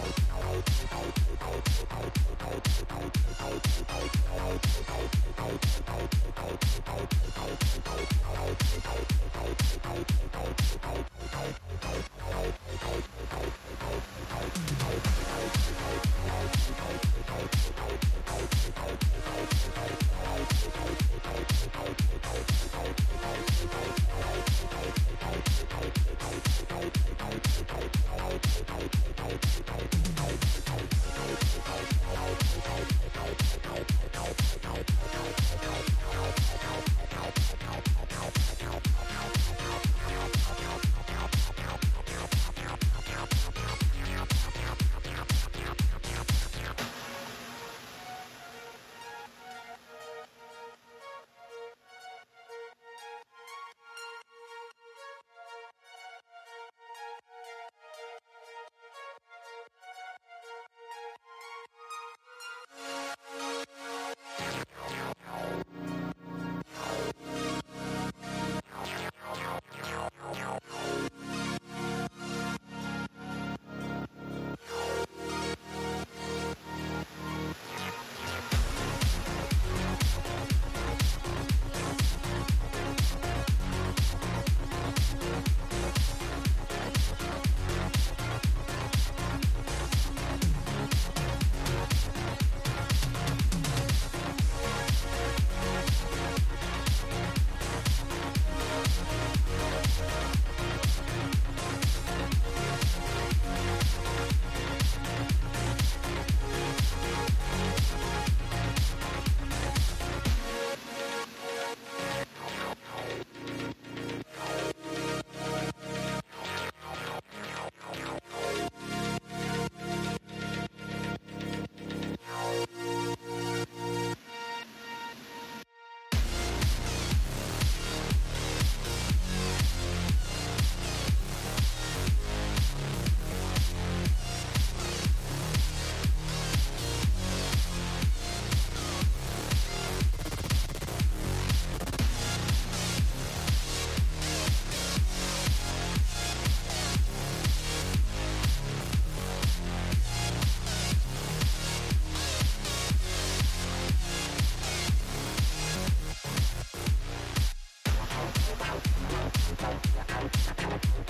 どっち?